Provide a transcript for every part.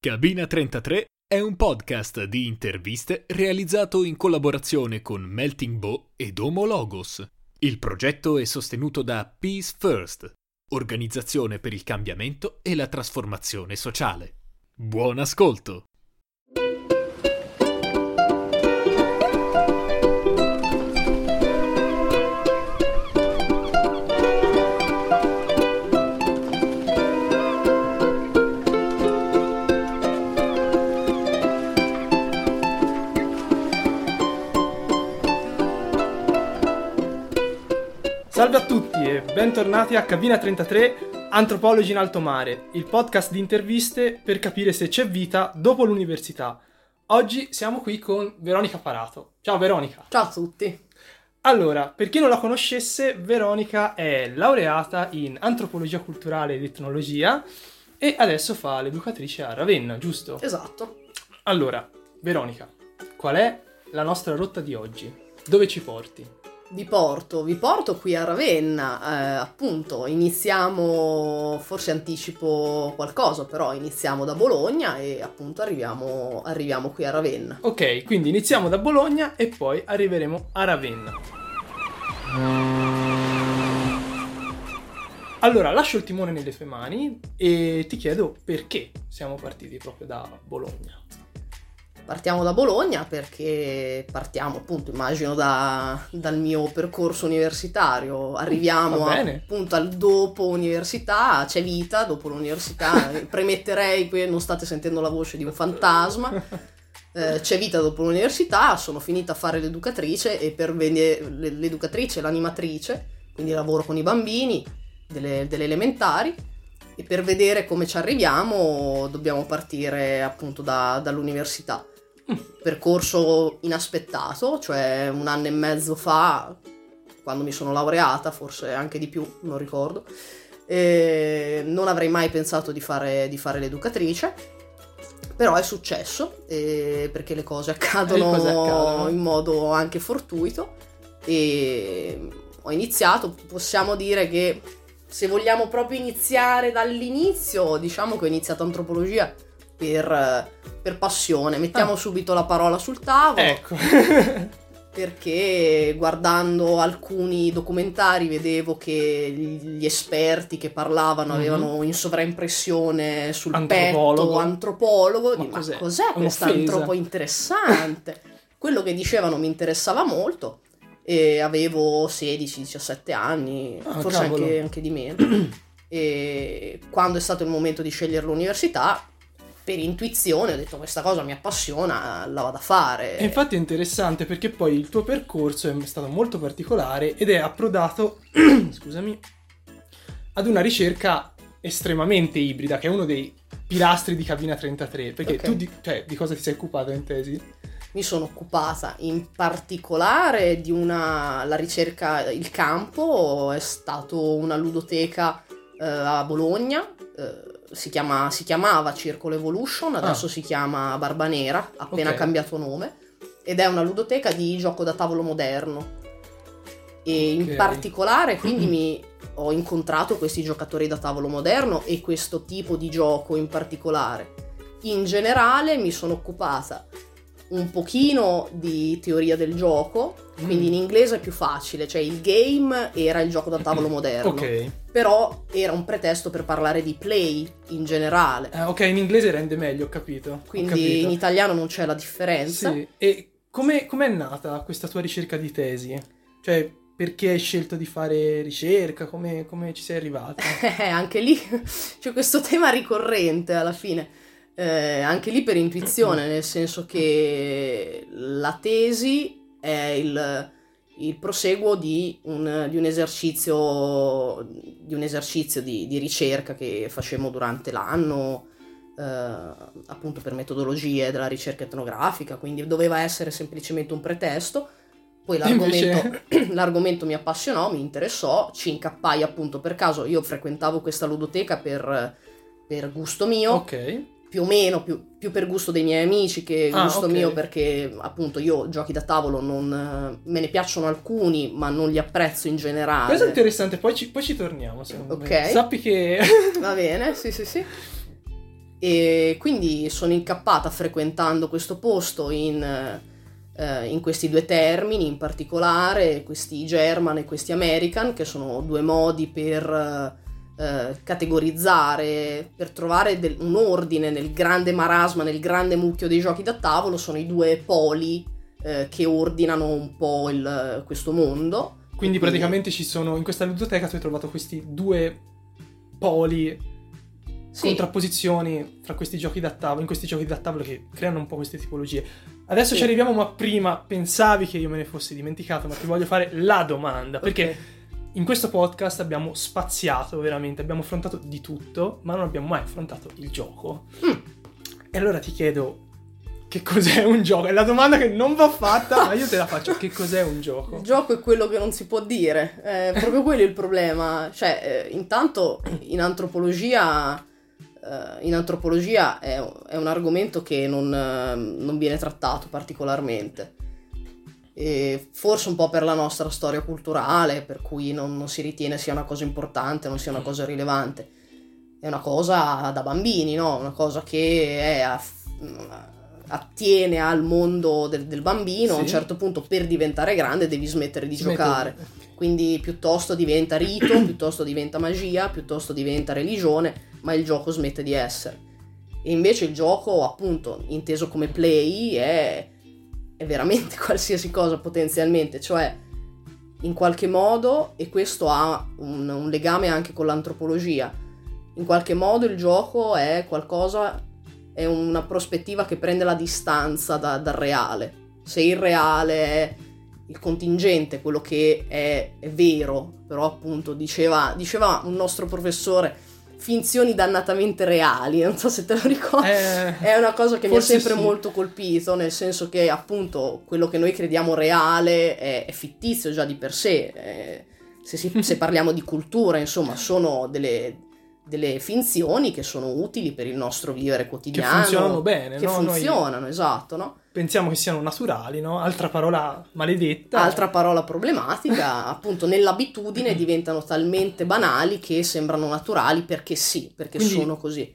Cabina 33 è un podcast di interviste realizzato in collaborazione con Melting Bow ed Homo Logos. Il progetto è sostenuto da Peace First, organizzazione per il cambiamento e la trasformazione sociale. Buon ascolto! Bentornati a Cabina 33 Antropologi in alto mare, il podcast di interviste per capire se c'è vita dopo l'università. Oggi siamo qui con Veronica Parato. Ciao Veronica. Ciao a tutti. Allora, per chi non la conoscesse, Veronica è laureata in antropologia culturale ed etnologia e adesso fa l'educatrice a Ravenna, giusto? Esatto. Allora, Veronica, qual è la nostra rotta di oggi? Dove ci porti? Vi porto, vi porto qui a Ravenna, eh, appunto, iniziamo, forse anticipo qualcosa, però iniziamo da Bologna e appunto arriviamo, arriviamo qui a Ravenna. Ok, quindi iniziamo da Bologna e poi arriveremo a Ravenna. Allora, lascio il timone nelle tue mani e ti chiedo perché siamo partiti proprio da Bologna. Partiamo da Bologna perché partiamo appunto, immagino, da, dal mio percorso universitario, arriviamo a, appunto al dopo università, c'è vita dopo l'università, premetterei, qui non state sentendo la voce di un fantasma, eh, c'è vita dopo l'università, sono finita a fare l'educatrice e per venire l'educatrice, l'animatrice, quindi lavoro con i bambini delle, delle elementari. E per vedere come ci arriviamo dobbiamo partire appunto da, dall'università percorso inaspettato, cioè un anno e mezzo fa, quando mi sono laureata, forse anche di più, non ricordo. E non avrei mai pensato di fare, di fare l'educatrice, però è successo eh, perché le cose, le cose accadono in modo anche fortuito e ho iniziato, possiamo dire che se vogliamo proprio iniziare dall'inizio, diciamo che ho iniziato antropologia per, per passione. Mettiamo ah. subito la parola sul tavolo. Ecco. perché guardando alcuni documentari vedevo che gli esperti che parlavano mm-hmm. avevano in sovraimpressione sul antropologo. petto antropologo. Ma, di, cos'è? ma cos'è questo antropo interessante? Quello che dicevano mi interessava molto e avevo 16-17 anni, ah, forse anche, anche, di meno. e quando è stato il momento di scegliere l'università per intuizione ho detto questa cosa mi appassiona, la vado a fare. E infatti è interessante perché poi il tuo percorso è stato molto particolare ed è approdato, scusami, ad una ricerca estremamente ibrida, che è uno dei pilastri di Cabina 33. Perché okay. tu di, cioè, di cosa ti sei occupata in tesi? Mi sono occupata in particolare di una la ricerca, il campo è stato una ludoteca eh, a Bologna. Eh, si, chiama, si chiamava Circolo Evolution, adesso ah. si chiama Barba Nera, appena okay. cambiato nome, ed è una ludoteca di gioco da tavolo moderno. E okay. in particolare quindi mi ho incontrato questi giocatori da tavolo moderno e questo tipo di gioco in particolare. In generale mi sono occupata un pochino di teoria del gioco, quindi in inglese è più facile, cioè il game era il gioco da tavolo moderno. Ok. Però era un pretesto per parlare di play in generale. Eh, ok, in inglese rende meglio, ho capito. Quindi ho capito. in italiano non c'è la differenza. Sì. E come è nata questa tua ricerca di tesi? Cioè, perché hai scelto di fare ricerca? Come, come ci sei arrivata? Eh, anche lì c'è questo tema ricorrente alla fine eh, anche lì per intuizione, nel senso che la tesi è il, il proseguo di un, di un, esercizio, di, un esercizio di, di, ricerca che facemmo durante l'anno, eh, appunto per metodologie della ricerca etnografica, quindi doveva essere semplicemente un pretesto. Poi l'argomento, l'argomento mi appassionò, mi interessò, ci incappai appunto per caso, io frequentavo questa ludoteca per, per gusto mio. Ok più o meno, più, più, per gusto dei miei amici che ah, gusto okay. mio perché appunto io giochi da tavolo non, me ne piacciono alcuni ma non li apprezzo in generale. Questo è interessante, poi ci, poi ci torniamo secondo Ok. Me. Sappi che... Va bene, sì sì sì. E quindi sono incappata frequentando questo posto in, eh, in questi due termini, in particolare questi German e questi American, che sono due modi per eh, categorizzare, per trovare del, un ordine nel grande marasma, nel grande mucchio dei giochi da tavolo, sono i due poli eh, che ordinano un po' il, questo mondo. Quindi praticamente ci sono, in questa ludoteca tu hai trovato questi due poli sì. contrapposizioni fra questi giochi da tavolo, in questi giochi da tavolo che creano un po' queste tipologie. Adesso sì. ci arriviamo, ma prima pensavi che io me ne fossi dimenticato, ma ti voglio fare la domanda, perché okay. In questo podcast abbiamo spaziato veramente, abbiamo affrontato di tutto, ma non abbiamo mai affrontato il gioco. Mm. E allora ti chiedo, che cos'è un gioco? È la domanda che non va fatta, ma io te la faccio. Che cos'è un gioco? Il gioco è quello che non si può dire. È proprio quello il problema. Cioè, eh, intanto in antropologia uh, in antropologia è, è, un argomento che non, uh, non, viene trattato particolarmente. E forse un po' per la nostra storia culturale, per cui non, non si ritiene sia una cosa importante, non sia una cosa rilevante. È una cosa da bambini, no? Una cosa che è aff- attiene al mondo del, del bambino. Sì. A un certo punto, per diventare grande, devi smettere di Smetto. giocare. Quindi piuttosto diventa rito, piuttosto diventa magia, piuttosto diventa religione ma il gioco smette di essere. E invece il gioco, appunto, inteso come play, è, è veramente qualsiasi cosa potenzialmente, cioè in qualche modo, e questo ha un, un, legame anche con l'antropologia, in qualche modo il gioco è qualcosa, è una prospettiva che prende la distanza da, dal reale. Se il reale è il contingente, quello che è, è vero, però appunto diceva, diceva un nostro professore, finzioni dannatamente reali, non so se te lo ricordi, eh, è una cosa che mi ha sempre sì. molto colpito, nel senso che appunto quello che noi crediamo reale è, è fittizio già di per sé, eh, se, si, se, parliamo di cultura, insomma, sono delle, delle, finzioni che sono utili per il nostro vivere quotidiano. Che funzionano bene, Che no? funzionano, noi... esatto, no? Pensiamo che siano naturali, no? Altra parola maledetta. Altra parola problematica, appunto nell'abitudine diventano talmente banali che sembrano naturali perché sì, perché Quindi, sono così.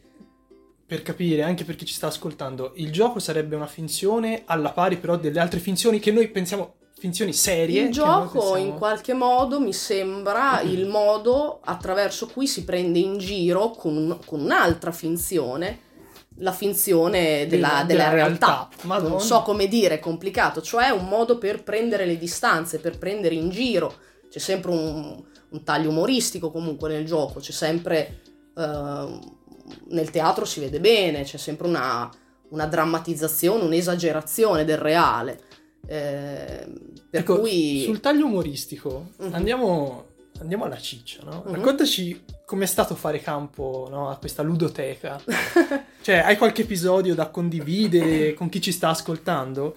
Per capire, anche per chi ci sta ascoltando, il gioco sarebbe una finzione alla pari però delle altre finzioni che noi pensiamo finzioni serie. Il gioco pensiamo... in qualche modo mi sembra il modo attraverso cui si prende in giro con, con un'altra finzione la finzione della, della, della realtà. realtà. Non so come dire, è complicato, cioè un modo per prendere le distanze, per prendere in giro. C'è sempre un, un taglio umoristico comunque nel gioco, c'è sempre... Uh, nel teatro si vede bene, c'è sempre una, una drammatizzazione, un'esagerazione del reale. Eh, per ecco, cui... Sul taglio umoristico uh-huh. andiamo andiamo alla ciccia, no? Uh-huh. Raccontaci com'è stato fare campo no, a questa ludoteca. cioè, hai qualche episodio da condividere con chi ci sta ascoltando?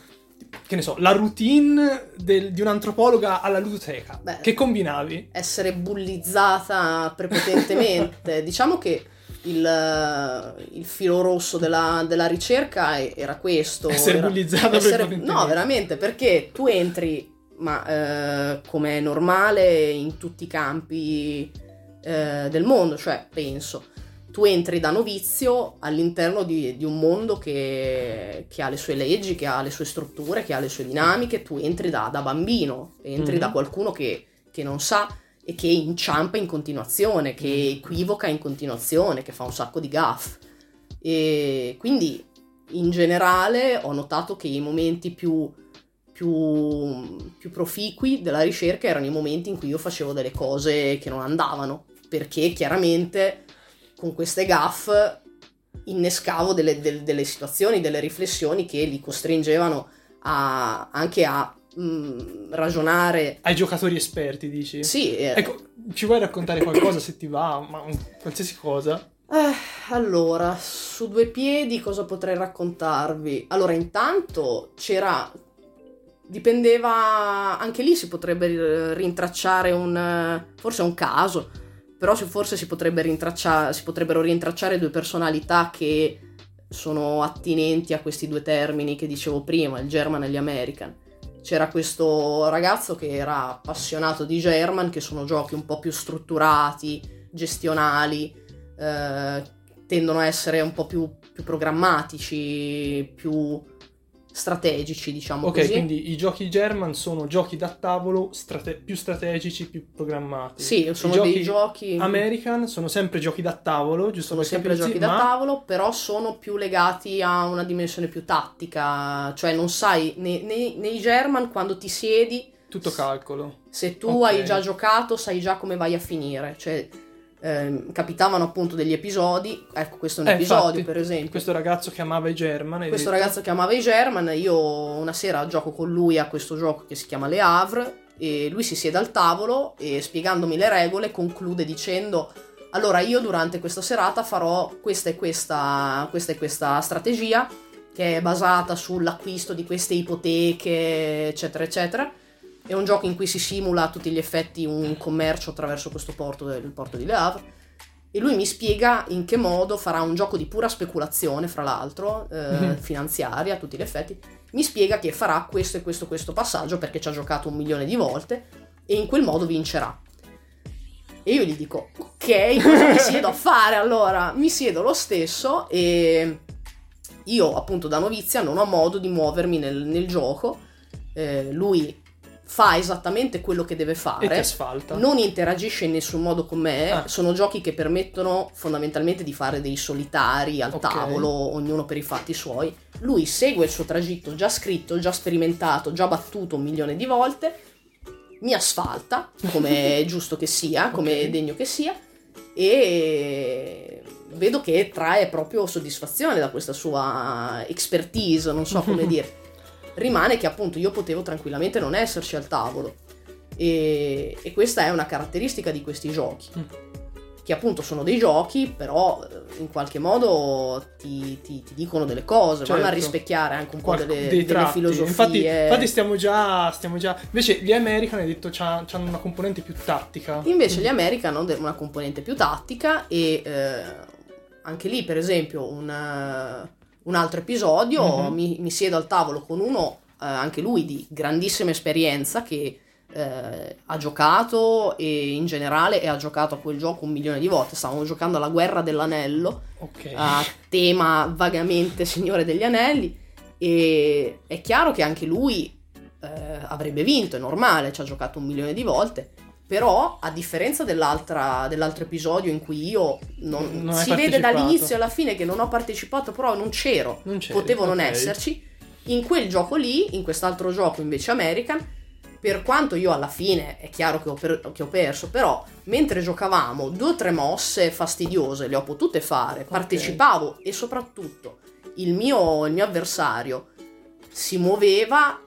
Che ne so, la routine del, di un'antropologa alla ludoteca. Beh, che combinavi? Essere bullizzata prepotentemente. diciamo che il, il, filo rosso della, della, ricerca era questo. Essere era, bullizzato essere, prepotentemente. No, veramente, perché tu entri ma eh, come è normale in tutti i campi eh, del mondo, cioè penso, tu entri da novizio all'interno di, di un mondo che, che, ha le sue leggi, che ha le sue strutture, che ha le sue dinamiche, tu entri da, da bambino, entri mm-hmm. da qualcuno che, che non sa e che inciampa in continuazione, che mm-hmm. equivoca in continuazione, che fa un sacco di gaff. E quindi in generale ho notato che i momenti più più, più proficui della ricerca erano i momenti in cui io facevo delle cose che non andavano, perché chiaramente con queste gaff innescavo delle, delle, delle situazioni, delle riflessioni che li costringevano a, anche a mh, mm, ragionare. Ai giocatori esperti, dici? Sì. Eh. Ecco, ci vuoi raccontare qualcosa se ti va, ma qualsiasi cosa? Eh, allora, su due piedi cosa potrei raccontarvi? Allora, intanto c'era dipendeva anche lì si potrebbe rintracciare un forse un caso però forse si, potrebbe si potrebbero rintracciare due personalità che sono attinenti a questi due termini che dicevo prima il German e gli American. C'era questo ragazzo che era appassionato di German che sono giochi un po' più strutturati gestionali eh, tendono a essere un po' più, più programmatici, più strategici, diciamo Ok, così. quindi i giochi German sono giochi da tavolo strate- più strategici, più programmati. Sì, sono I dei giochi American sono sempre giochi da tavolo, giusto sono sempre capirsi, giochi da ma tavolo, però sono più legati a una dimensione più tattica, cioè non sai, nei, nei, nei German quando ti siedi, tutto calcolo. se tu Ok. hai già giocato sai già come vai a finire, cioè ehm, capitavano appunto degli episodi, ecco questo è un Eh, episodio infatti, per esempio. Questo ragazzo che amava i German. Questo detto? ragazzo che amava i German, io una sera gioco con lui a questo gioco che si chiama Le Havre e lui si siede al tavolo e spiegandomi le regole conclude dicendo allora io durante questa serata farò questa e questa, questa e questa strategia che è basata sull'acquisto di queste ipoteche eccetera eccetera è un gioco in cui si simula a tutti gli effetti un commercio attraverso questo porto, il porto di Le Havre e lui mi spiega in che modo farà un gioco di pura speculazione, fra l'altro, eh, Mhm. finanziaria a tutti gli effetti. Mi spiega che farà questo e questo questo passaggio perché ci ha giocato un milione di volte e in quel modo vincerà. E io gli dico, ok, cosa mi siedo a fare allora? Mi siedo lo stesso e io appunto da novizia non ho modo di muovermi nel, nel gioco. Eh, lui fa esattamente quello che deve fare non interagisce in nessun modo con me, Ah. sono giochi che permettono fondamentalmente di fare dei solitari al Ok. tavolo, ognuno per i fatti suoi. Lui segue il suo tragitto già scritto, già sperimentato, già battuto un milione di volte, mi asfalta, come è giusto che sia, come è Ok. degno che sia, e vedo che trae proprio soddisfazione da questa sua expertise, non so come dire. Rimane che appunto io potevo tranquillamente non esserci al tavolo. E, e questa è una caratteristica di questi giochi. Mm. Che appunto sono dei giochi, però eh, in qualche modo ti, ti- ti dicono delle cose, vanno a Certo. rispecchiare anche un po' Qualc- delle, delle filosofie. Infatti, infatti stiamo già, stiamo già. Invece gli American hai detto hanno una componente più tattica. Invece gli American hanno una componente più tattica e eh, anche lì, per esempio, un, un altro episodio, Mhm. mi, mi siedo al tavolo con uno, eh, anche lui di grandissima esperienza, che eh, ha giocato e in generale e ha giocato a quel gioco un milione di volte. Stavamo giocando alla Guerra dell'Anello, Ok. a tema vagamente Signore degli Anelli e è chiaro che anche lui eh, avrebbe vinto, è normale, ci ha giocato un milione di volte, però a differenza dell'altra- dell'altro episodio in cui io non, Non si vede dall'inizio alla fine che non ho partecipato, però non c'ero, Non potevo non ok. esserci, in quel gioco lì, in quest'altro gioco invece American, per quanto io alla fine è chiaro che ho, per- che ho perso, però mentre giocavamo due o tre mosse fastidiose le ho potute fare, partecipavo e soprattutto il mio, il mio avversario si muoveva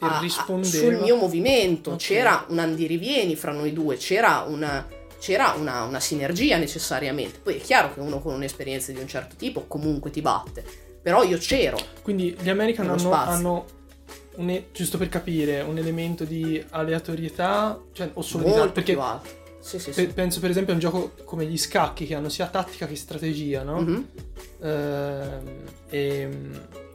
a- a- rispondeva. sul mio movimento, Ok. c'era un andirivieni fra noi due, c'era una, c'era una, una sinergia necessariamente. Poi è chiaro che uno con un'esperienza di un certo tipo comunque ti batte, però io c'ero. Quindi gli American hanno, hanno un giusto per capire, un elemento di aleatorietà, cioè, o solidarietà. Perché. Sì, sì, sì. pe- penso per esempio a un gioco come gli scacchi che hanno sia tattica che strategia, no? Mhm. Ehm, e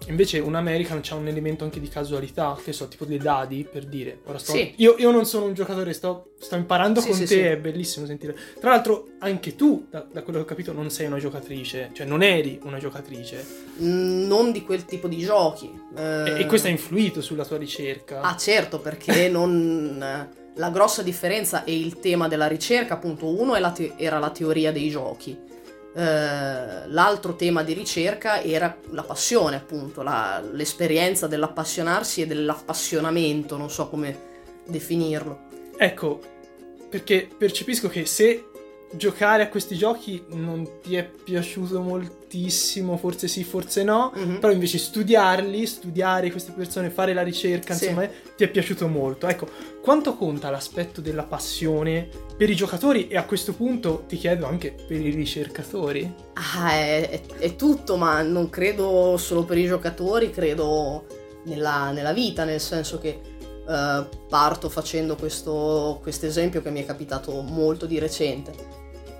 invece un American c'ha un elemento anche di casualità, che so, tipo dei dadi per dire. Ora sto- Sì. io, io non sono un giocatore, sto, sto imparando Sì, con sì, te, è bellissimo sentire. Tra l'altro, anche tu, da, da quello che ho capito, non sei una giocatrice, cioè non eri una giocatrice. Mm, Non di quel tipo di giochi. E, Eh, e questo ha influito sulla tua ricerca. Ah certo, perché non... La grossa differenza è il tema della ricerca, appunto, uno la te- era la teoria dei giochi, Eh, l'altro tema di ricerca era la passione, appunto, la- l'esperienza dell'appassionarsi e dell'appassionamento, non so come definirlo. Ecco, perché percepisco che se giocare a questi giochi non ti è piaciuto moltissimo, forse sì, forse no, Mhm. però invece studiarli, studiare queste persone, fare la ricerca, Sì. insomma, ti è piaciuto molto. Ecco, quanto conta l'aspetto della passione per i giocatori e a questo punto ti chiedo anche per i ricercatori? Ah, è, è- è tutto, ma non credo solo per i giocatori, credo nella, nella vita, nel senso che eh, parto facendo questo esempio che mi è capitato molto di recente,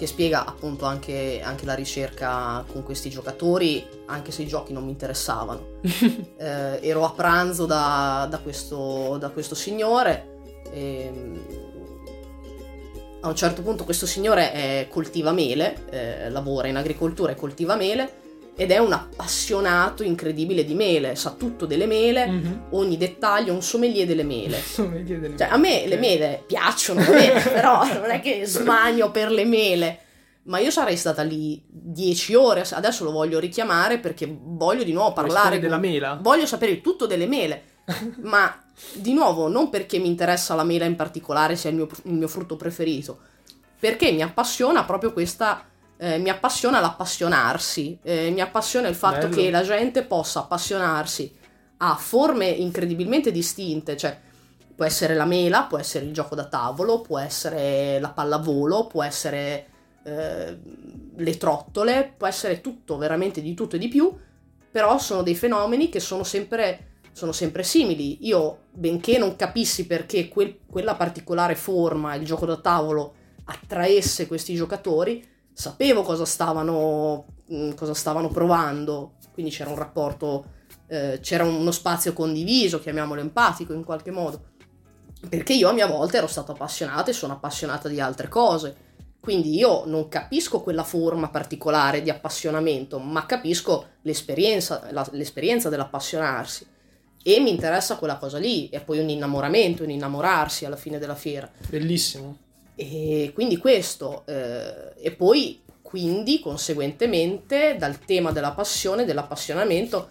che spiega appunto anche, anche la ricerca con questi giocatori, anche se i giochi non mi interessavano. Eh, ero a pranzo da, da questo, da questo signore. ehm, a un certo punto questo signore è, coltiva mele, eh, lavora in agricoltura e coltiva mele ed è un appassionato incredibile di mele, sa tutto delle mele, mm-hmm. ogni dettaglio, un sommelier delle mele. sommelier delle cioè, mele. a me le mele piacciono, però non è che smagno per le mele. Ma io sarei stata lì dieci ore, adesso lo voglio richiamare perché voglio di nuovo parlare. della mela? Voglio sapere tutto delle mele. ma di nuovo, non perché mi interessa la mela in particolare, sia il mio, il mio frutto preferito, perché mi appassiona proprio questa. Eh, mi appassiona l'appassionarsi, eh, mi appassiona il fatto Bello. che la gente possa appassionarsi a forme incredibilmente distinte, cioè può essere la mela, può essere il gioco da tavolo, può essere la pallavolo, può essere eh, le trottole, può essere tutto, veramente di tutto e di più, però sono dei fenomeni che sono sempre sono sempre simili. Io, benché non capissi perché quel, quella particolare forma, il gioco da tavolo, attraesse questi giocatori, sapevo cosa stavano, mm, cosa stavano provando, quindi c'era un rapporto, eh, c'era uno spazio condiviso, chiamiamolo empatico in qualche modo, perché io a mia volta ero stato appassionato e sono appassionata di altre cose. Quindi io non capisco quella forma particolare di appassionamento, ma capisco l'esperienza, la, l'esperienza dell'appassionarsi e mi interessa quella cosa lì, è poi un innamoramento, un innamorarsi alla fine della fiera. Bellissimo. E quindi questo, eh, e poi quindi conseguentemente dal tema della passione, dell'appassionamento,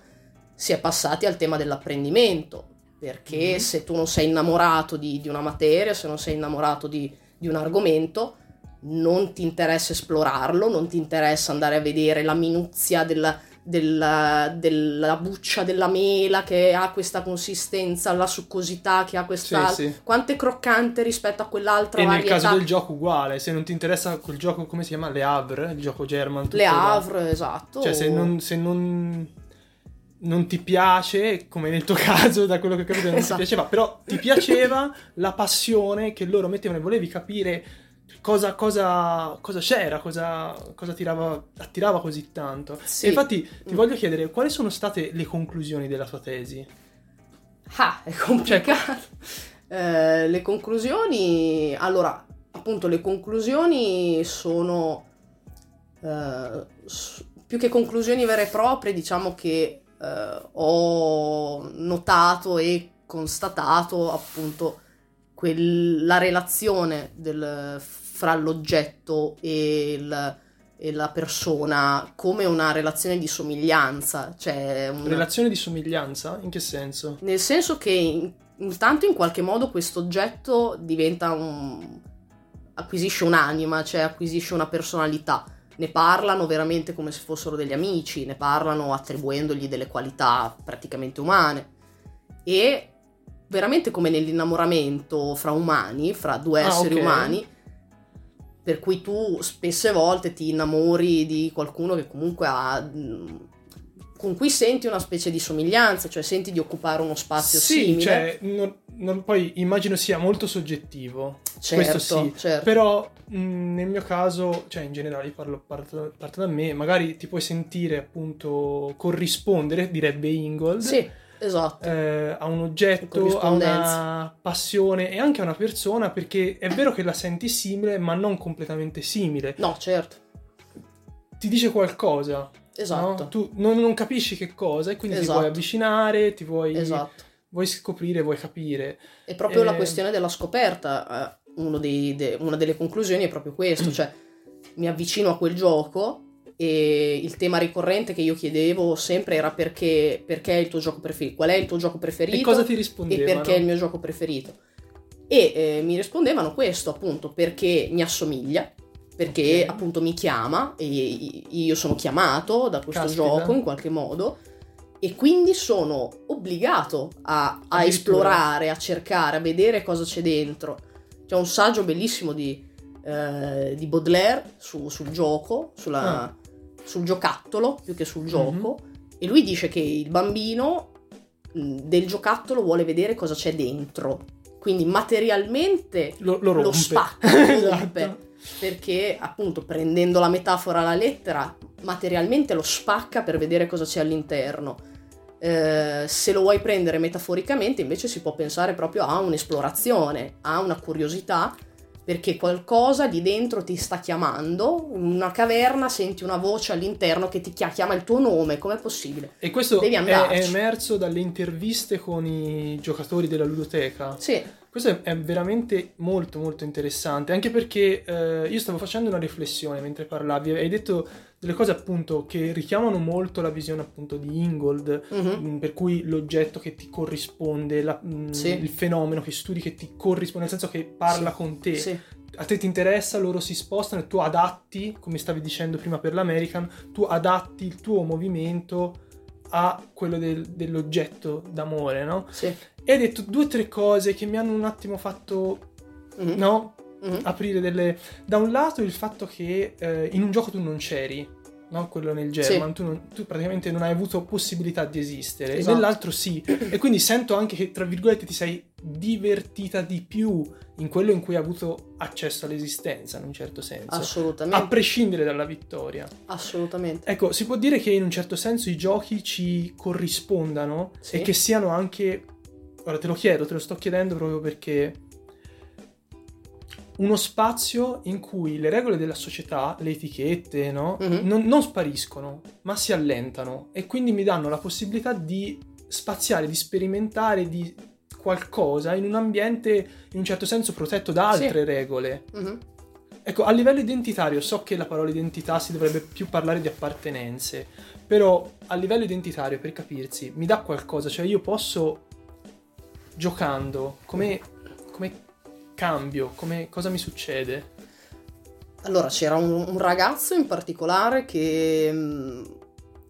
si è passati al tema dell'apprendimento, perché mm-hmm. se tu non sei innamorato di, di, una materia, se non sei innamorato di, di un argomento, non ti interessa esplorarlo, non ti interessa andare a vedere la minuzia della, della, della, buccia della mela che ha questa consistenza, la succosità che ha questa... Sì, sì. Quanto è croccante rispetto a quell'altra e varietà. nel caso del gioco uguale, se non ti interessa quel gioco, come si chiama? Le Havre, il gioco German. Le Havre, esatto. Cioè se non... Se non non ti piace, come nel tuo caso, da quello che ho capito, non esatto. ti piaceva, però ti piaceva la passione che loro mettevano e volevi capire cosa, cosa, cosa c'era, cosa, cosa tirava, attirava così tanto. Sì. E infatti ti mm. voglio chiedere quali sono state le conclusioni della tua tesi? Ah, è complicato. eh, le conclusioni, allora, appunto, le conclusioni sono eh, più che conclusioni vere e proprie, diciamo che eh, ho notato e constatato appunto quella relazione del fra l'oggetto e, il, e, la persona come una relazione di somiglianza. Cioè una... Relazione di somiglianza? In che senso? Nel senso che in, intanto in qualche modo questo oggetto diventa un... acquisisce un'anima, cioè acquisisce una personalità. Ne parlano veramente come se fossero degli amici, ne parlano attribuendogli delle qualità praticamente umane. E veramente come nell'innamoramento fra umani, fra due ah, esseri okay. umani, per cui tu spesse volte ti innamori di qualcuno che comunque ha con cui senti una specie di somiglianza, cioè senti di occupare uno spazio sì, simile. Cioè, non, non, poi immagino sia molto soggettivo. Certo, questo sì. Certo. Però mh, nel mio caso, cioè in generale parlo, parto, parto da me, magari ti puoi sentire appunto corrispondere, direbbe Ingold. Sì esatto. eh, a un oggetto, a una passione e anche a una persona perché è vero che la senti simile ma non completamente simile. No, certo. Ti dice qualcosa. Esatto. No? Tu non, non, capisci che cosa e quindi esatto. ti vuoi avvicinare, ti vuoi... Esatto. Vuoi scoprire, vuoi capire. È proprio eh... la questione della scoperta. Eh, dei, de, una delle conclusioni è proprio questo, cioè mi avvicino a quel gioco e il tema ricorrente che io chiedevo sempre era perché, perché è il tuo gioco preferito, qual è il tuo gioco preferito e cosa ti rispondevano? E perché è il mio gioco preferito. E eh, mi rispondevano questo appunto perché mi assomiglia, perché okay. appunto mi chiama e io sono chiamato da questo Caspita. gioco in qualche modo e quindi sono obbligato a, a esplorare, a cercare, a vedere cosa c'è dentro. C'è un saggio bellissimo di, eh, di Baudelaire su, sul gioco, sulla, ah sul giocattolo più che sul gioco mm-hmm. e lui dice che il bambino del giocattolo vuole vedere cosa c'è dentro. Quindi materialmente lo, lo, lo spacca, esatto. Perché appunto prendendo la metafora alla lettera, materialmente lo spacca per vedere cosa c'è all'interno. Eh, se lo vuoi prendere metaforicamente, invece si può pensare proprio a un'esplorazione, a una curiosità perché qualcosa di dentro ti sta chiamando, in una caverna senti una voce all'interno che ti chiama il tuo nome, com'è possibile? E questo è, è, emerso dalle interviste con i giocatori della ludoteca? Sì. Questo è veramente molto molto interessante, anche perché eh, io stavo facendo una riflessione mentre parlavi, hai detto delle cose appunto che richiamano molto la visione appunto di Ingold, uh-huh. per cui l'oggetto che ti corrisponde, la, mh, sì. il fenomeno che studi che ti corrisponde, nel senso che parla sì. con te. Sì. A te ti interessa, loro si spostano e tu adatti, come stavi dicendo prima per l'American, tu adatti il tuo movimento a quello del, dell'oggetto d'amore, no? Sì. E hai detto due o tre cose che mi hanno un attimo fatto, mm-hmm. no? Mm-hmm. Aprire delle... Da un lato il fatto che eh, in un gioco tu non c'eri, no? Quello nel German, sì. tu, non, tu, praticamente non hai avuto possibilità di esistere, esatto. e nell'altro sì. e quindi sento anche che, tra virgolette, ti sei divertita di più in quello in cui hai avuto accesso all'esistenza, in un certo senso. Assolutamente. A prescindere dalla vittoria. Assolutamente. Ecco, si può dire che in un certo senso i giochi ci corrispondano sì. e che siano anche Ora te lo chiedo, te lo sto chiedendo proprio perché uno spazio in cui le regole della società, le etichette, no? mm-hmm. non, non, spariscono, ma si allentano e quindi mi danno la possibilità di spaziare, di sperimentare di qualcosa in un ambiente in un certo senso protetto da altre sì. regole. Mm-hmm. Ecco, a livello identitario so che la parola identità si dovrebbe più parlare di appartenenze, però a livello identitario, per capirsi, mi dà qualcosa, cioè io posso giocando, come, come cambio, come, cosa mi succede? Allora, c'era un, un ragazzo in particolare che mh, mm,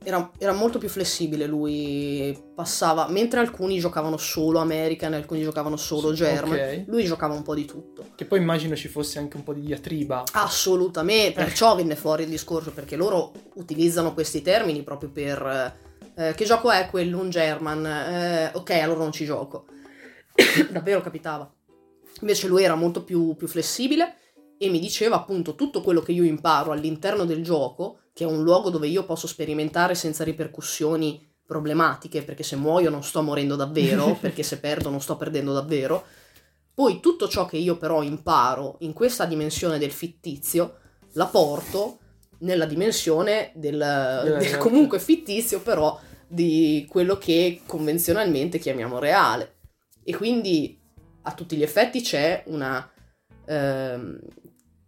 era, era, molto più flessibile, lui passava, mentre alcuni giocavano solo American, alcuni giocavano solo German, okay. lui giocava un po' di tutto. Che poi immagino ci fosse anche un po' di diatriba. Assolutamente, eh. perciò venne fuori il discorso, perché loro utilizzano questi termini proprio per... Eh, che gioco è quello, un German? Eh, ok, allora non ci gioco. davvero capitava. Invece lui era molto più, più flessibile e mi diceva appunto tutto quello che io imparo all'interno del gioco, che è un luogo dove io posso sperimentare senza ripercussioni problematiche, perché se muoio non sto morendo davvero, perché se perdo non sto perdendo davvero. Poi tutto ciò che io però imparo in questa dimensione del fittizio, la porto nella dimensione del, del comunque fittizio, però di quello che convenzionalmente chiamiamo reale. E quindi a tutti gli effetti c'è una, ehm,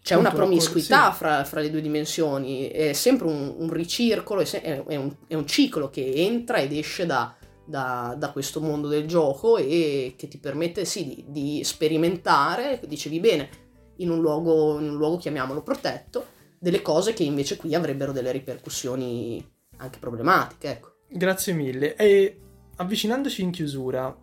c'è una promiscuità sì. fra, fra, le due dimensioni, è sempre un, un ricircolo, è, è, un, è, un, ciclo che entra ed esce da, da, da, questo mondo del gioco e che ti permette sì di, di sperimentare, dicevi bene, in un, luogo, in un luogo chiamiamolo protetto, delle cose che invece qui avrebbero delle ripercussioni anche problematiche. Ecco. Grazie mille. E avvicinandoci in chiusura,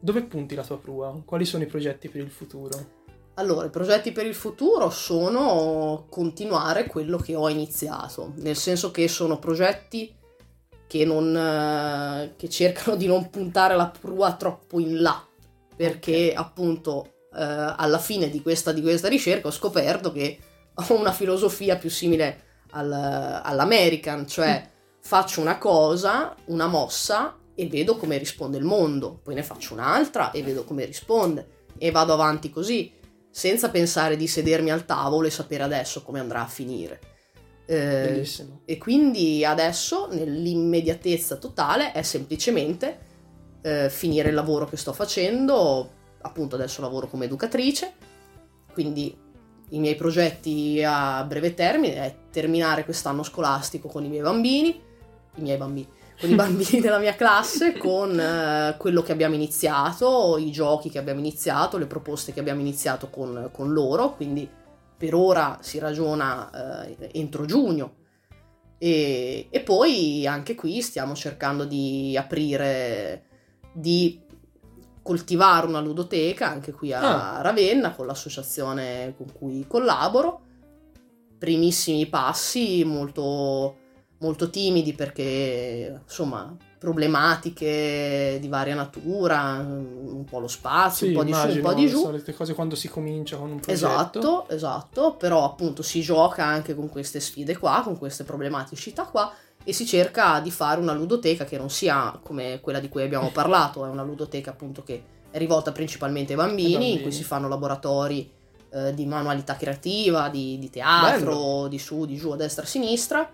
dove punti la tua prua? Quali sono i progetti per il futuro? Allora, i progetti per il futuro sono continuare quello che ho iniziato, nel senso che sono progetti che, non, eh, che cercano di non puntare la prua troppo in là, perché okay. appunto eh, alla fine di questa, di questa, ricerca ho scoperto che ho una filosofia più simile al, all'American, cioè mm. faccio una cosa, una mossa e vedo come risponde il mondo, poi ne faccio un'altra e vedo come risponde. E vado avanti così, senza pensare di sedermi al tavolo e sapere adesso come andrà a finire. Eh, e quindi adesso, nell'immediatezza totale, è semplicemente eh, finire il lavoro che sto facendo, appunto adesso lavoro come educatrice, quindi i miei progetti a breve termine è terminare quest'anno scolastico con i miei bambini, i miei bambini, con i bambini della mia classe, con eh, quello che abbiamo iniziato, i giochi che abbiamo iniziato, le proposte che abbiamo iniziato con, con loro, quindi per ora si ragiona eh, entro giugno. E, e, poi anche qui stiamo cercando di aprire, di coltivare una ludoteca anche qui a ah. Ravenna con l'associazione con cui collaboro. Primissimi passi molto molto timidi perché insomma problematiche di varia natura, un po' lo spazio, sì, un po' di immagino, su, un po' di giù. solite cose quando si comincia con un progetto. Esatto, esatto, però appunto si gioca anche con queste sfide qua, con queste problematicità qua e si cerca di fare una ludoteca che non sia come quella di cui abbiamo parlato, è una ludoteca appunto che è rivolta principalmente ai bambini, bambini. in cui si fanno laboratori eh, di manualità creativa, di, di teatro, Bello. di su, di giù, a destra, a sinistra.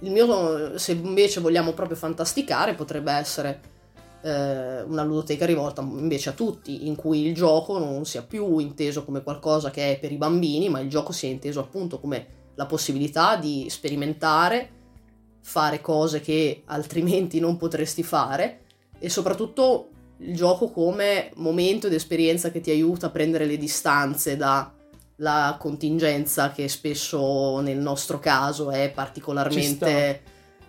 Il mio, se invece vogliamo proprio fantasticare, potrebbe essere eh, una ludoteca rivolta invece a tutti, in cui il gioco non sia più inteso come qualcosa che è per i bambini, ma il gioco sia inteso appunto come la possibilità di sperimentare, fare cose che altrimenti non potresti fare e soprattutto il gioco come momento ed esperienza che ti aiuta a prendere le distanze dalla contingenza che spesso nel nostro caso è particolarmente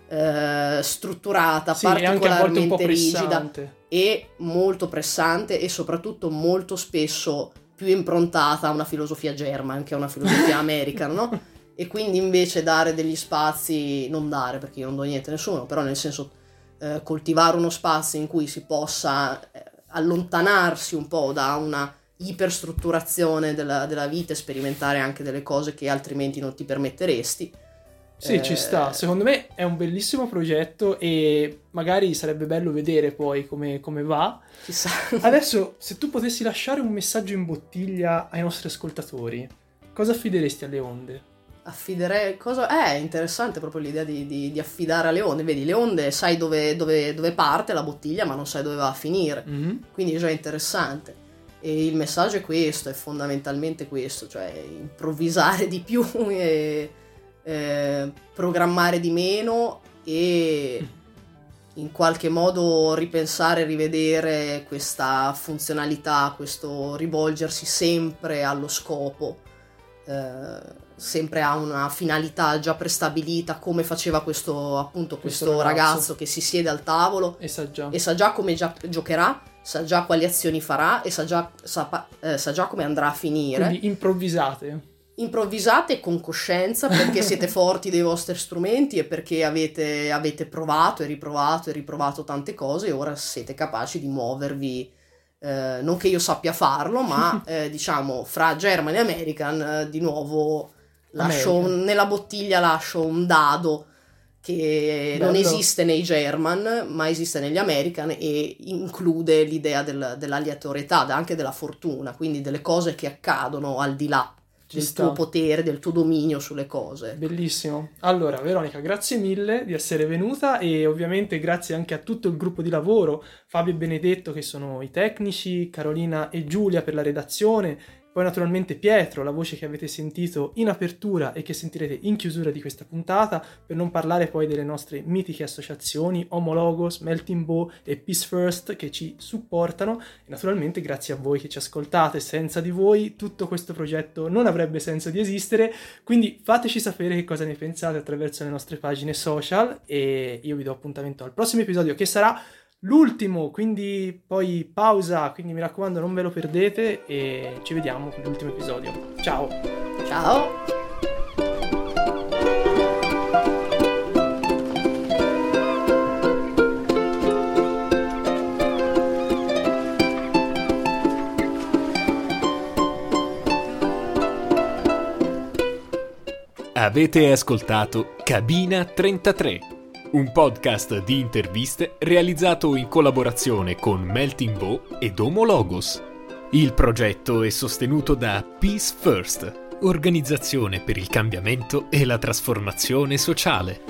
eh, strutturata, sì, particolarmente rigida e molto pressante e soprattutto molto spesso più improntata a una filosofia german che a una filosofia americana, no? E quindi invece dare degli spazi, non dare perché io non do niente a nessuno, però nel senso eh, coltivare uno spazio in cui si possa eh, allontanarsi un po' da una iperstrutturazione della, della vita e sperimentare anche delle cose che altrimenti non ti permetteresti sì, eh... ci sta. Secondo me è un bellissimo progetto e magari sarebbe bello vedere poi come, come va. Chissà. Adesso, se tu potessi lasciare un messaggio in bottiglia ai nostri ascoltatori, cosa affideresti alle onde? Affiderei cosa? Eh, è interessante proprio l'idea di, di, di, affidare alle onde. Vedi, le onde sai dove, dove, dove, parte la bottiglia, ma non sai dove va a finire. Mm-hmm. Quindi è già interessante. E il messaggio è questo, è fondamentalmente questo, cioè improvvisare di più e eh, programmare di meno e in qualche modo ripensare, rivedere questa funzionalità, questo rivolgersi sempre allo scopo, eh, sempre a una finalità già prestabilita, come faceva questo, appunto, questo, questo ragazzo. ragazzo. che si siede al tavolo e sa già, e sa già come giocherà, sa già quali azioni farà e sa già, sa, eh, sa già come andrà a finire. Quindi improvvisate improvvisate con coscienza perché siete forti dei vostri strumenti e perché avete, avete, provato e riprovato e riprovato tante cose e ora siete capaci di muovervi. Eh, non che io sappia farlo, ma eh, diciamo fra German e American eh, di nuovo lascio nella bottiglia lascio un dado che Bello. non esiste nei German, ma esiste negli American e include l'idea del, dell'aleatorietà, anche della fortuna, quindi delle cose che accadono al di là del sta. tuo potere, del tuo dominio sulle cose. Bellissimo. Allora, Veronica, grazie mille di essere venuta e ovviamente grazie anche a tutto il gruppo di lavoro, Fabio e Benedetto che sono i tecnici, Carolina e Giulia per la redazione, poi naturalmente Pietro, la voce che avete sentito in apertura e che sentirete in chiusura di questa puntata, per non parlare poi delle nostre mitiche associazioni Homologos, Melting Bow e Peace First che ci supportano. E naturalmente grazie a voi che ci ascoltate, senza di voi tutto questo progetto non avrebbe senso di esistere, quindi fateci sapere che cosa ne pensate attraverso le nostre pagine social e io vi do appuntamento al prossimo episodio che sarà l'ultimo, quindi poi pausa, quindi mi raccomando non ve lo perdete e ci vediamo con l'ultimo episodio. Ciao! Ciao! Avete ascoltato Cabina 33 un podcast di interviste realizzato in collaborazione con Melting Bow ed Homo Logos. Il progetto è sostenuto da Peace First, organizzazione per il cambiamento e la trasformazione sociale.